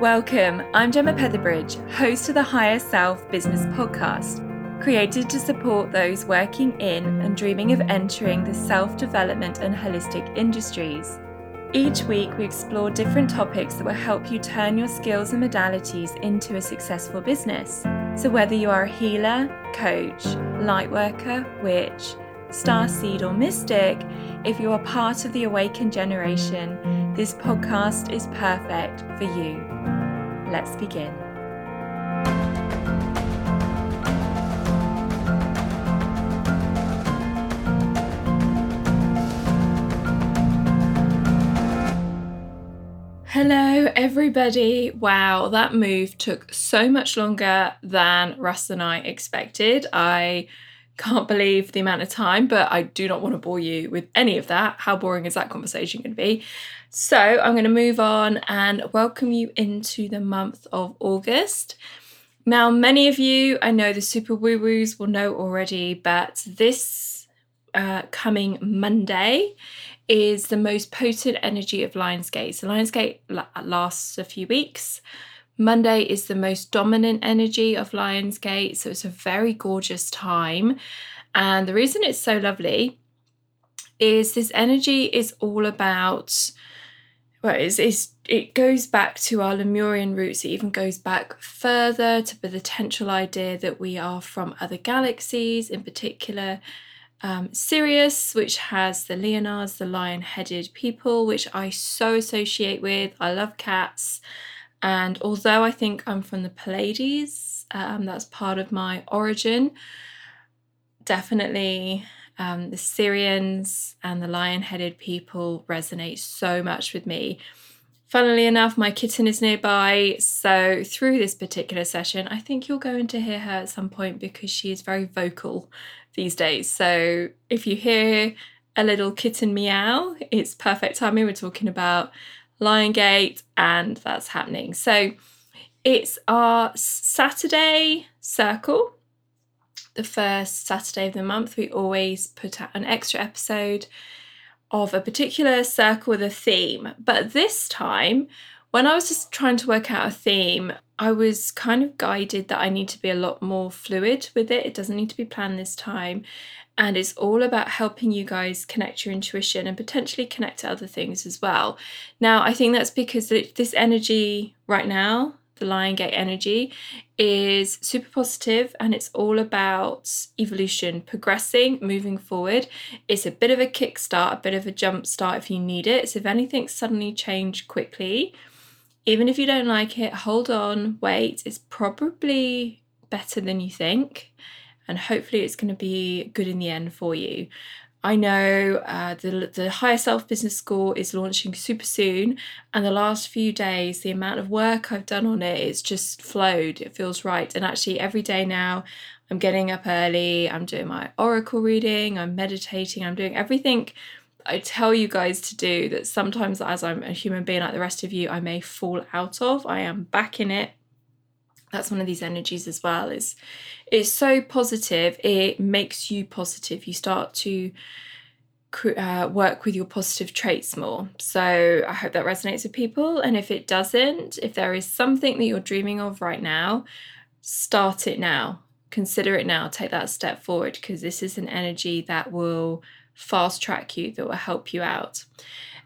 Welcome, I'm Gemma Petherbridge, host of the Higher Self Business Podcast, created to support those working in and dreaming of entering the self development and holistic industries. Each week, we explore different topics that will help you turn your skills and modalities into a successful business. So, whether you are a healer, coach, lightworker, witch, star seed, or mystic, if you are part of the awakened generation, this podcast is perfect for you. Let's begin. Hello, everybody. Wow, that move took so much longer than Russ and I expected. I can't believe the amount of time, but I do not want to bore you with any of that. How boring is that conversation going to be? So I'm going to move on and welcome you into the month of August. Now, many of you, I know the super woo woos will know already, but this uh, coming Monday is the most potent energy of Lionsgate. So, Lionsgate lasts a few weeks. Monday is the most dominant energy of Lionsgate, so it's a very gorgeous time. And the reason it's so lovely is this energy is all about well, it's, it's, it goes back to our Lemurian roots. It even goes back further to the potential idea that we are from other galaxies, in particular um, Sirius, which has the Leonards, the lion headed people, which I so associate with. I love cats. And although I think I'm from the Pleiades, um, that's part of my origin, definitely um, the Sirians and the lion headed people resonate so much with me. Funnily enough, my kitten is nearby. So, through this particular session, I think you're going to hear her at some point because she is very vocal these days. So, if you hear a little kitten meow, it's perfect timing. We're talking about Lion Gate, and that's happening. So it's our Saturday circle, the first Saturday of the month. We always put out an extra episode of a particular circle with a theme. But this time, when I was just trying to work out a theme, I was kind of guided that I need to be a lot more fluid with it. It doesn't need to be planned this time and it's all about helping you guys connect your intuition and potentially connect to other things as well. Now, I think that's because this energy right now, the Lion Gate energy, is super positive and it's all about evolution, progressing, moving forward. It's a bit of a kickstart, a bit of a jump start if you need it. So, if anything suddenly changed quickly, even if you don't like it, hold on, wait. It's probably better than you think and hopefully it's going to be good in the end for you. I know uh, the, the Higher Self Business School is launching super soon, and the last few days, the amount of work I've done on it, it's just flowed. It feels right. And actually, every day now, I'm getting up early, I'm doing my oracle reading, I'm meditating, I'm doing everything I tell you guys to do that sometimes, as I'm a human being like the rest of you, I may fall out of. I am back in it that's one of these energies as well is it's so positive it makes you positive. You start to uh, work with your positive traits more. So i hope that resonates with people and if it doesn't if there is something that you're dreaming of right now start it now. Consider it now. Take that step forward because this is an energy that will fast track you that will help you out.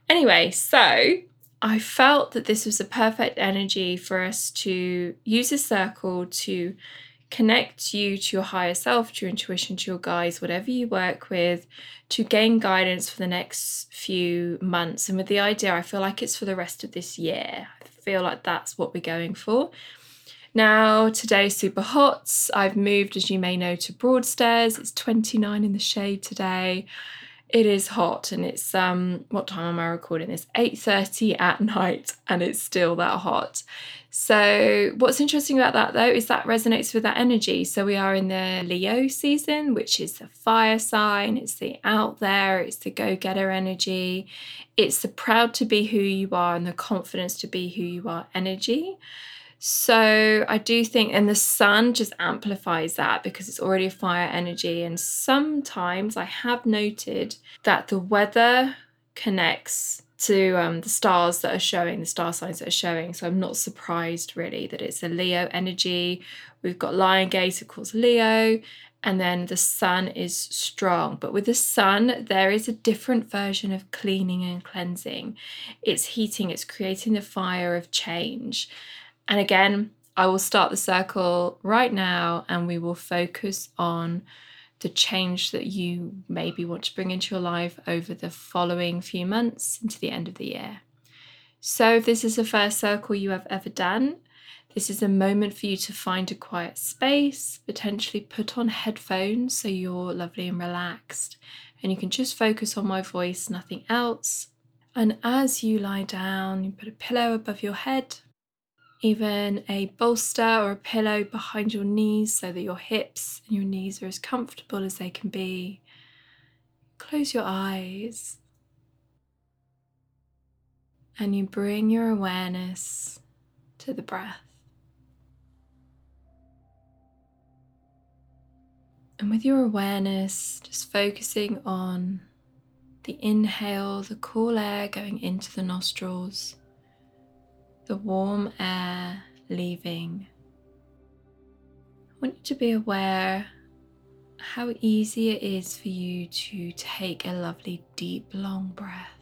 Anyway so I felt that this was a perfect energy for us to use a circle to connect you to your higher self, to your intuition, to your guides, whatever you work with, to gain guidance for the next few months. And with the idea, I feel like it's for the rest of this year. I feel like that's what we're going for. Now, today's super hot. I've moved, as you may know, to Broadstairs. It's 29 in the shade today it is hot and it's um what time am I recording this? 8:30 at night and it's still that hot. So what's interesting about that though is that resonates with that energy. So we are in the Leo season, which is the fire sign, it's the out there, it's the go-getter energy. It's the proud to be who you are and the confidence to be who you are energy. So I do think, and the sun just amplifies that because it's already a fire energy. And sometimes I have noted that the weather connects to um, the stars that are showing, the star signs that are showing. So I'm not surprised really that it's a Leo energy. We've got Lion Gate, of course, Leo, and then the sun is strong. But with the sun, there is a different version of cleaning and cleansing. It's heating, it's creating the fire of change. And again, I will start the circle right now and we will focus on the change that you maybe want to bring into your life over the following few months into the end of the year. So, if this is the first circle you have ever done, this is a moment for you to find a quiet space, potentially put on headphones so you're lovely and relaxed, and you can just focus on my voice, nothing else. And as you lie down, you put a pillow above your head, even a bolster or a pillow behind your knees so that your hips and your knees are as comfortable as they can be. Close your eyes and you bring your awareness to the breath. And with your awareness, just focusing on the inhale, the cool air going into the nostrils the warm air leaving. I want you to be aware how easy it is for you to take a lovely deep long breath.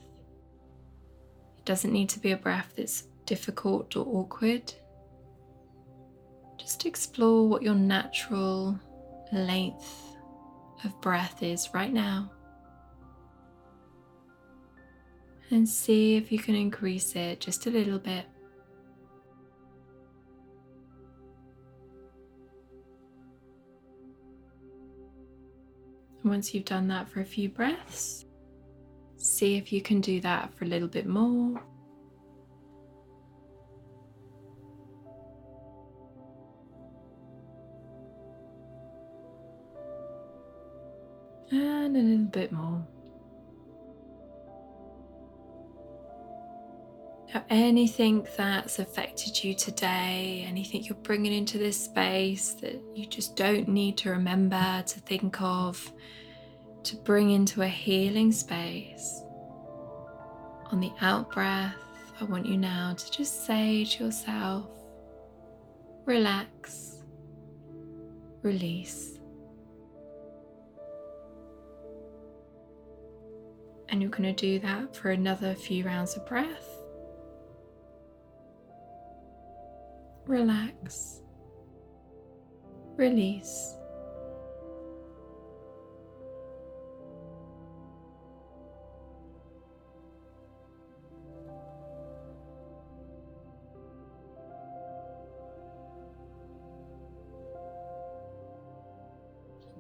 It doesn't need to be a breath that's difficult or awkward. Just explore what your natural length of breath is right now. And see if you can increase it just a little bit. Once you've done that for a few breaths, see if you can do that for a little bit more. And a little bit more. Anything that's affected you today, anything you're bringing into this space that you just don't need to remember to think of, to bring into a healing space. On the out breath, I want you now to just say to yourself, relax, release. And you're going to do that for another few rounds of breath. Relax, release.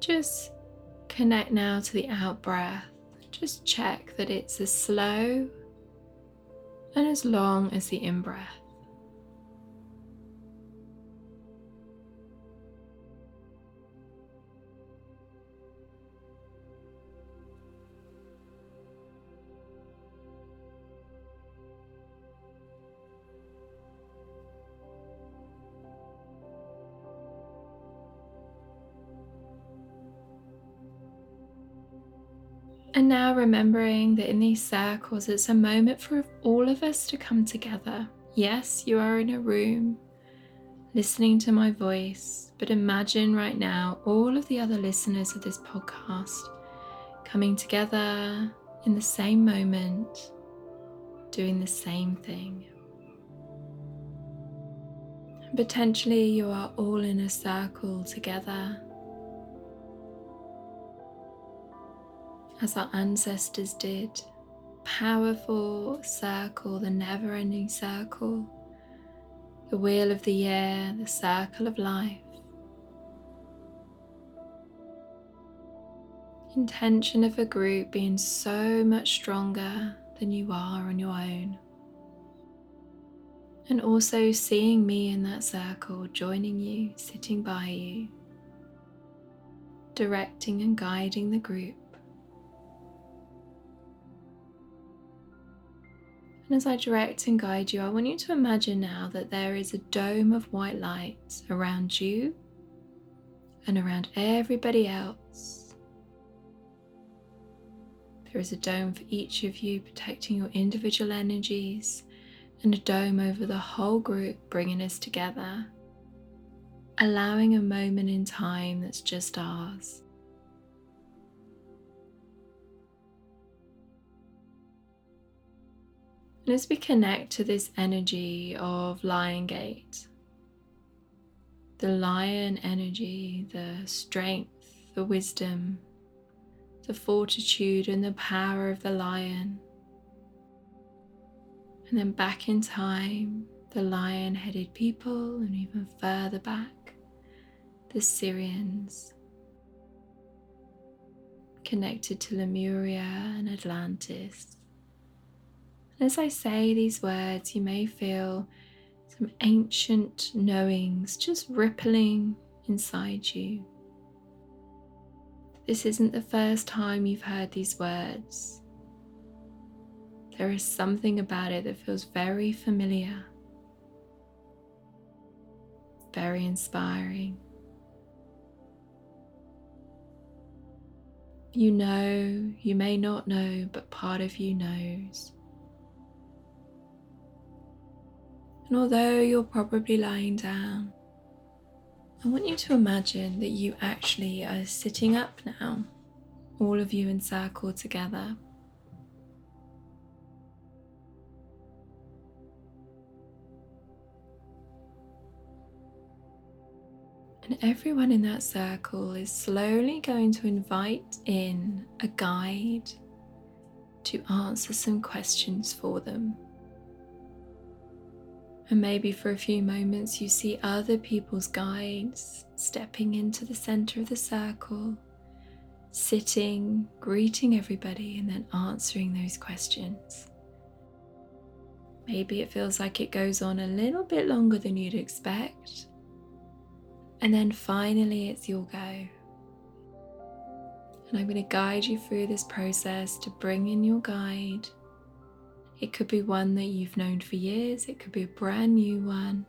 Just connect now to the out breath. Just check that it's as slow and as long as the in breath. And now remembering that in these circles, it's a moment for all of us to come together. Yes, you are in a room listening to my voice, but imagine right now all of the other listeners of this podcast coming together in the same moment, doing the same thing. Potentially, you are all in a circle together as our ancestors did. Powerful circle, the never ending circle, the wheel of the year, the circle of life. Intention of a group being so much stronger than you are on your own. And also seeing me in that circle, joining you, sitting by you, directing and guiding the group. And as I direct and guide you, I want you to imagine now that there is a dome of white light around you and around everybody else. There is a dome for each of you, protecting your individual energies, and a dome over the whole group, bringing us together. Allowing a moment in time that's just ours. And as we connect to this energy of Lion Gate, the lion energy, the strength, the wisdom, the fortitude, and the power of the lion. And then back in time, the lion headed people, and even further back, the Sirians, connected to Lemuria and Atlantis. As I say these words, you may feel some ancient knowings just rippling inside you. This isn't the first time you've heard these words. There is something about it that feels very familiar, very inspiring. You know, you may not know, but part of you knows. And although you're probably lying down, I want you to imagine that you actually are sitting up now, all of you in circle together. And everyone in that circle is slowly going to invite in a guide to answer some questions for them. And maybe for a few moments you see other people's guides stepping into the center of the circle, sitting, greeting everybody, and then answering those questions. Maybe it feels like it goes on a little bit longer than you'd expect. And then finally, it's your go. And I'm going to guide you through this process to bring in your guide it could be one that you've known for years, it could be a brand new one,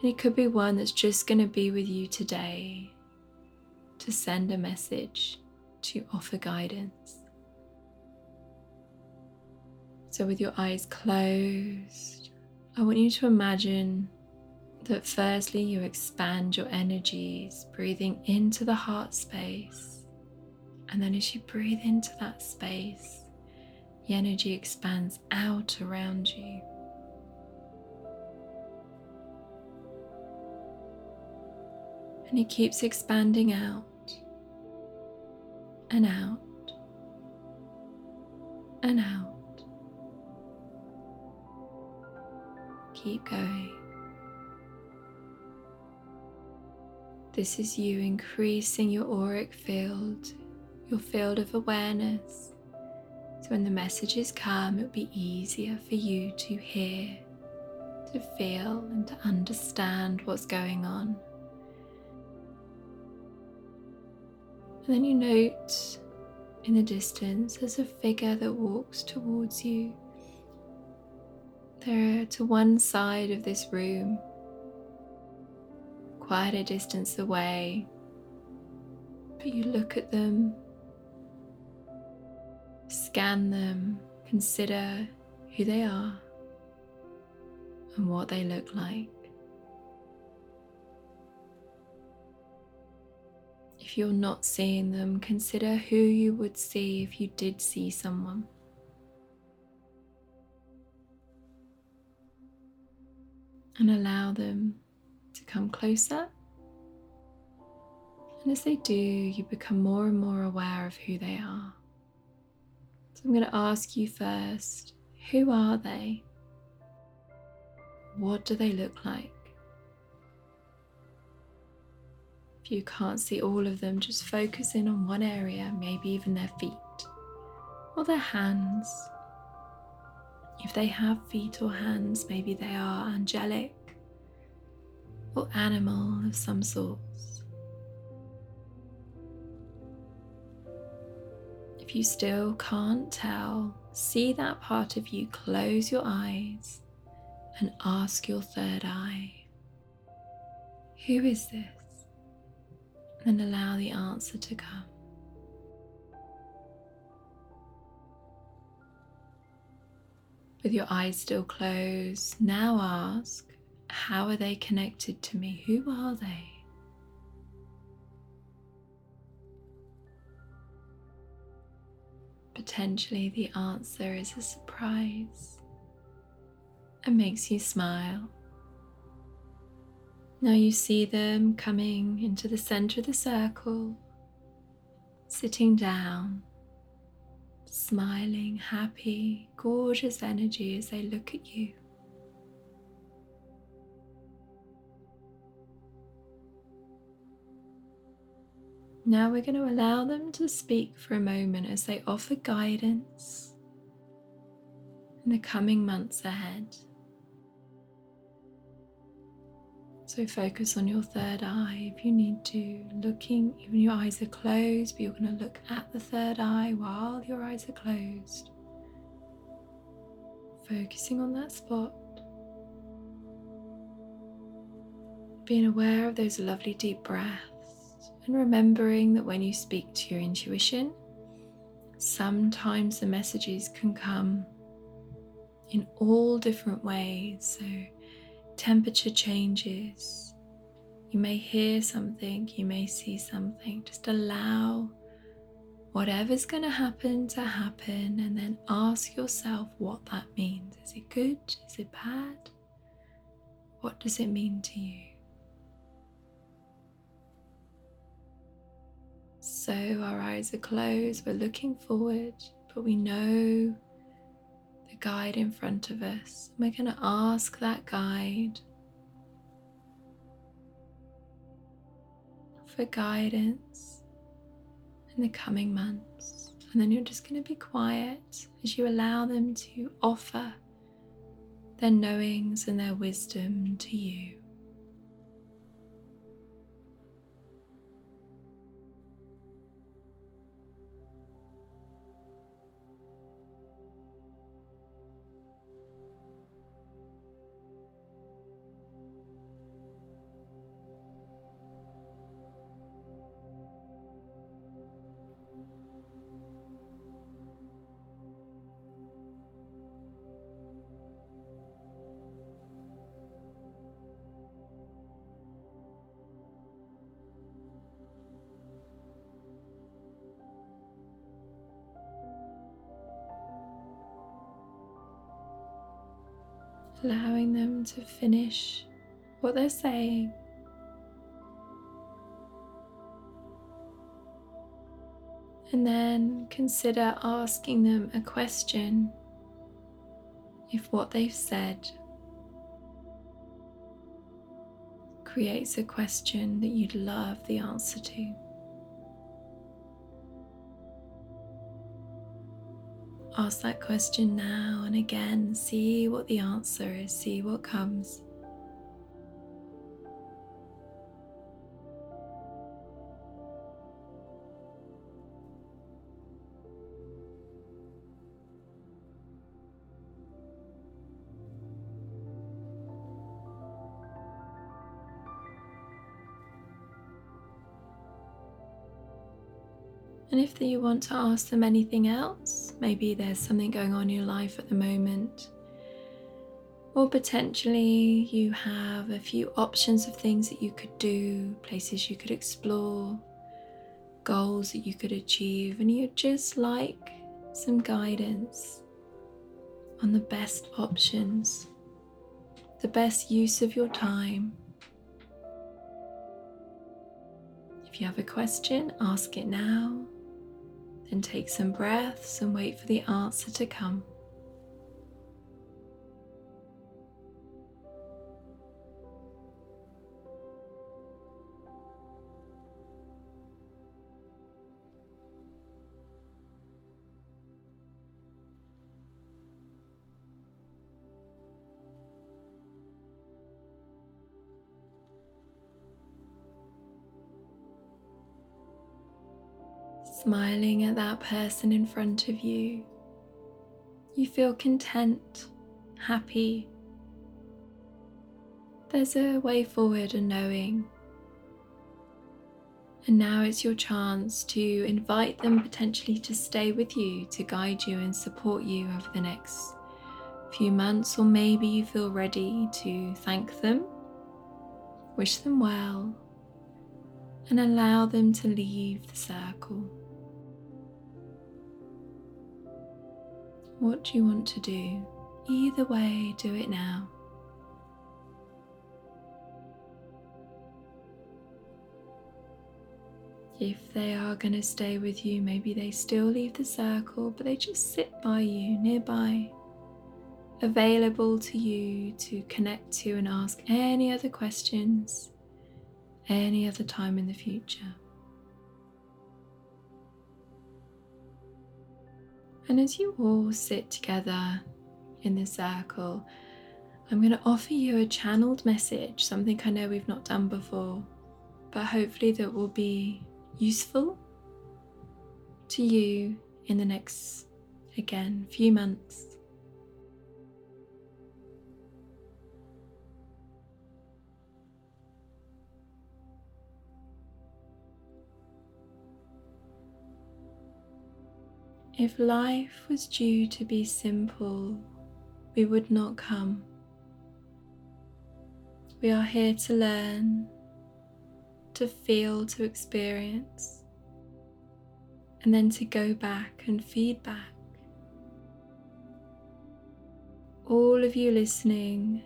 and it could be one that's just going to be with you today to send a message, to offer guidance. So, with your eyes closed, I want you to imagine that firstly you expand your energies, breathing into the heart space. And then as you breathe into that space, the energy expands out around you. And it keeps expanding out and out and out. Keep going. This is you increasing your auric field, your field of awareness so when the messages come, it'll be easier for you to hear, to feel, and to understand what's going on. And then you note in the distance there's a figure that walks towards you. They're to one side of this room, quite a distance away, but you look at them Scan them, consider who they are and what they look like. If you're not seeing them, consider who you would see if you did see someone. And allow them to come closer. And as they do, you become more and more aware of who they are. I'm going to ask you first who are they? What do they look like? If you can't see all of them, just focus in on one area, maybe even their feet or their hands. If they have feet or hands, maybe they are angelic or animal of some sort. if you still can't tell, see that part of you close your eyes and ask your third eye, Who is this? and allow the answer to come. With your eyes still closed, now ask, How are they connected to me? Who are they? Potentially, the answer is a surprise and makes you smile. Now you see them coming into the center of the circle, sitting down, smiling, happy, gorgeous energy as they look at you. Now we're going to allow them to speak for a moment as they offer guidance in the coming months ahead. So focus on your third eye if you need to. Looking, even your eyes are closed, but you're going to look at the third eye while your eyes are closed. Focusing on that spot. Being aware of those lovely deep breaths and remembering that when you speak to your intuition, sometimes the messages can come in all different ways. So, temperature changes. You may hear something, you may see something. Just allow whatever's going to happen to happen and then ask yourself what that means. Is it good? Is it bad? What does it mean to you? So our eyes are closed, we're looking forward, but we know the guide in front of us. We're going to ask that guide for guidance in the coming months. And then you're just going to be quiet as you allow them to offer their knowings and their wisdom to you. Allowing them to finish what they're saying. And then consider asking them a question if what they've said creates a question that you'd love the answer to. Ask that question now and again. See what the answer is, see what comes. And if you want to ask them anything else, maybe there's something going on in your life at the moment, or potentially you have a few options of things that you could do, places you could explore, goals that you could achieve, and you'd just like some guidance on the best options, the best use of your time. If you have a question, ask it now. Then take some breaths and wait for the answer to come. Smiling at that person in front of you, you feel content, happy. There's a way forward and knowing. And now it's your chance to invite them potentially to stay with you, to guide you and support you over the next few months, or maybe you feel ready to thank them, wish them well, and allow them to leave the circle. What do you want to do? Either way, do it now. If they are going to stay with you, maybe they still leave the circle, but they just sit by you nearby, available to you to connect to and ask any other questions any other time in the future. And as you all sit together in the circle, I'm going to offer you a channeled message, something I know we've not done before, but hopefully that will be useful to you in the next, again, few months. If life was due to be simple, we would not come. We are here to learn, to feel, to experience, and then to go back and feed back. All of you listening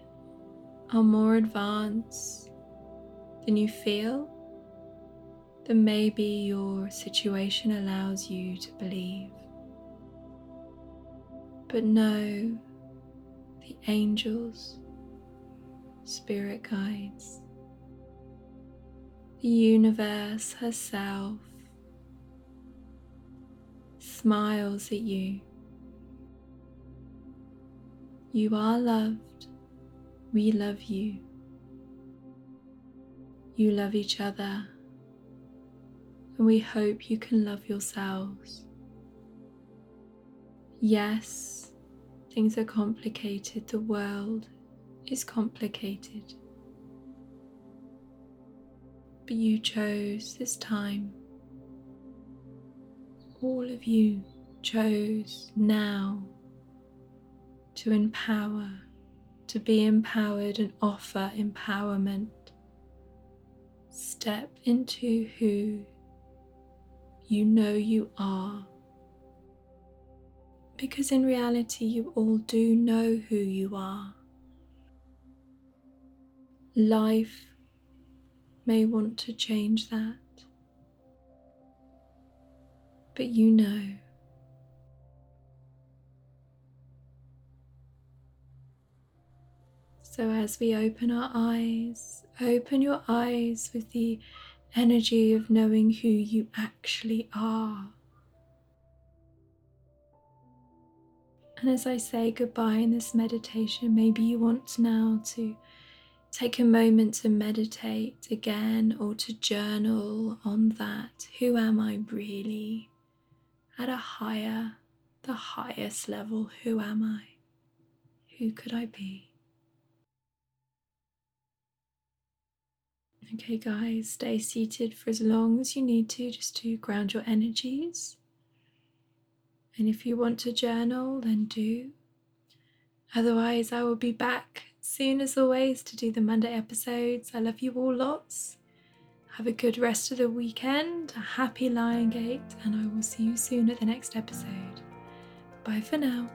are more advanced than you feel, than maybe your situation allows you to believe but know the angels, spirit guides, the universe herself smiles at you. You are loved. We love you. You love each other. And we hope you can love yourselves. Yes, Things are complicated, the world is complicated. But you chose this time. All of you chose now to empower, to be empowered and offer empowerment. Step into who you know you are because in reality, you all do know who you are. Life may want to change that, but you know. So, as we open our eyes, open your eyes with the energy of knowing who you actually are. And as I say goodbye in this meditation, maybe you want now to take a moment to meditate again or to journal on that. Who am I really? At a higher, the highest level, who am I? Who could I be? Okay, guys, stay seated for as long as you need to just to ground your energies. And if you want to journal, then do. Otherwise, I will be back soon as always to do the Monday episodes. I love you all lots. Have a good rest of the weekend, a happy Lion Gate, and I will see you soon at the next episode. Bye for now.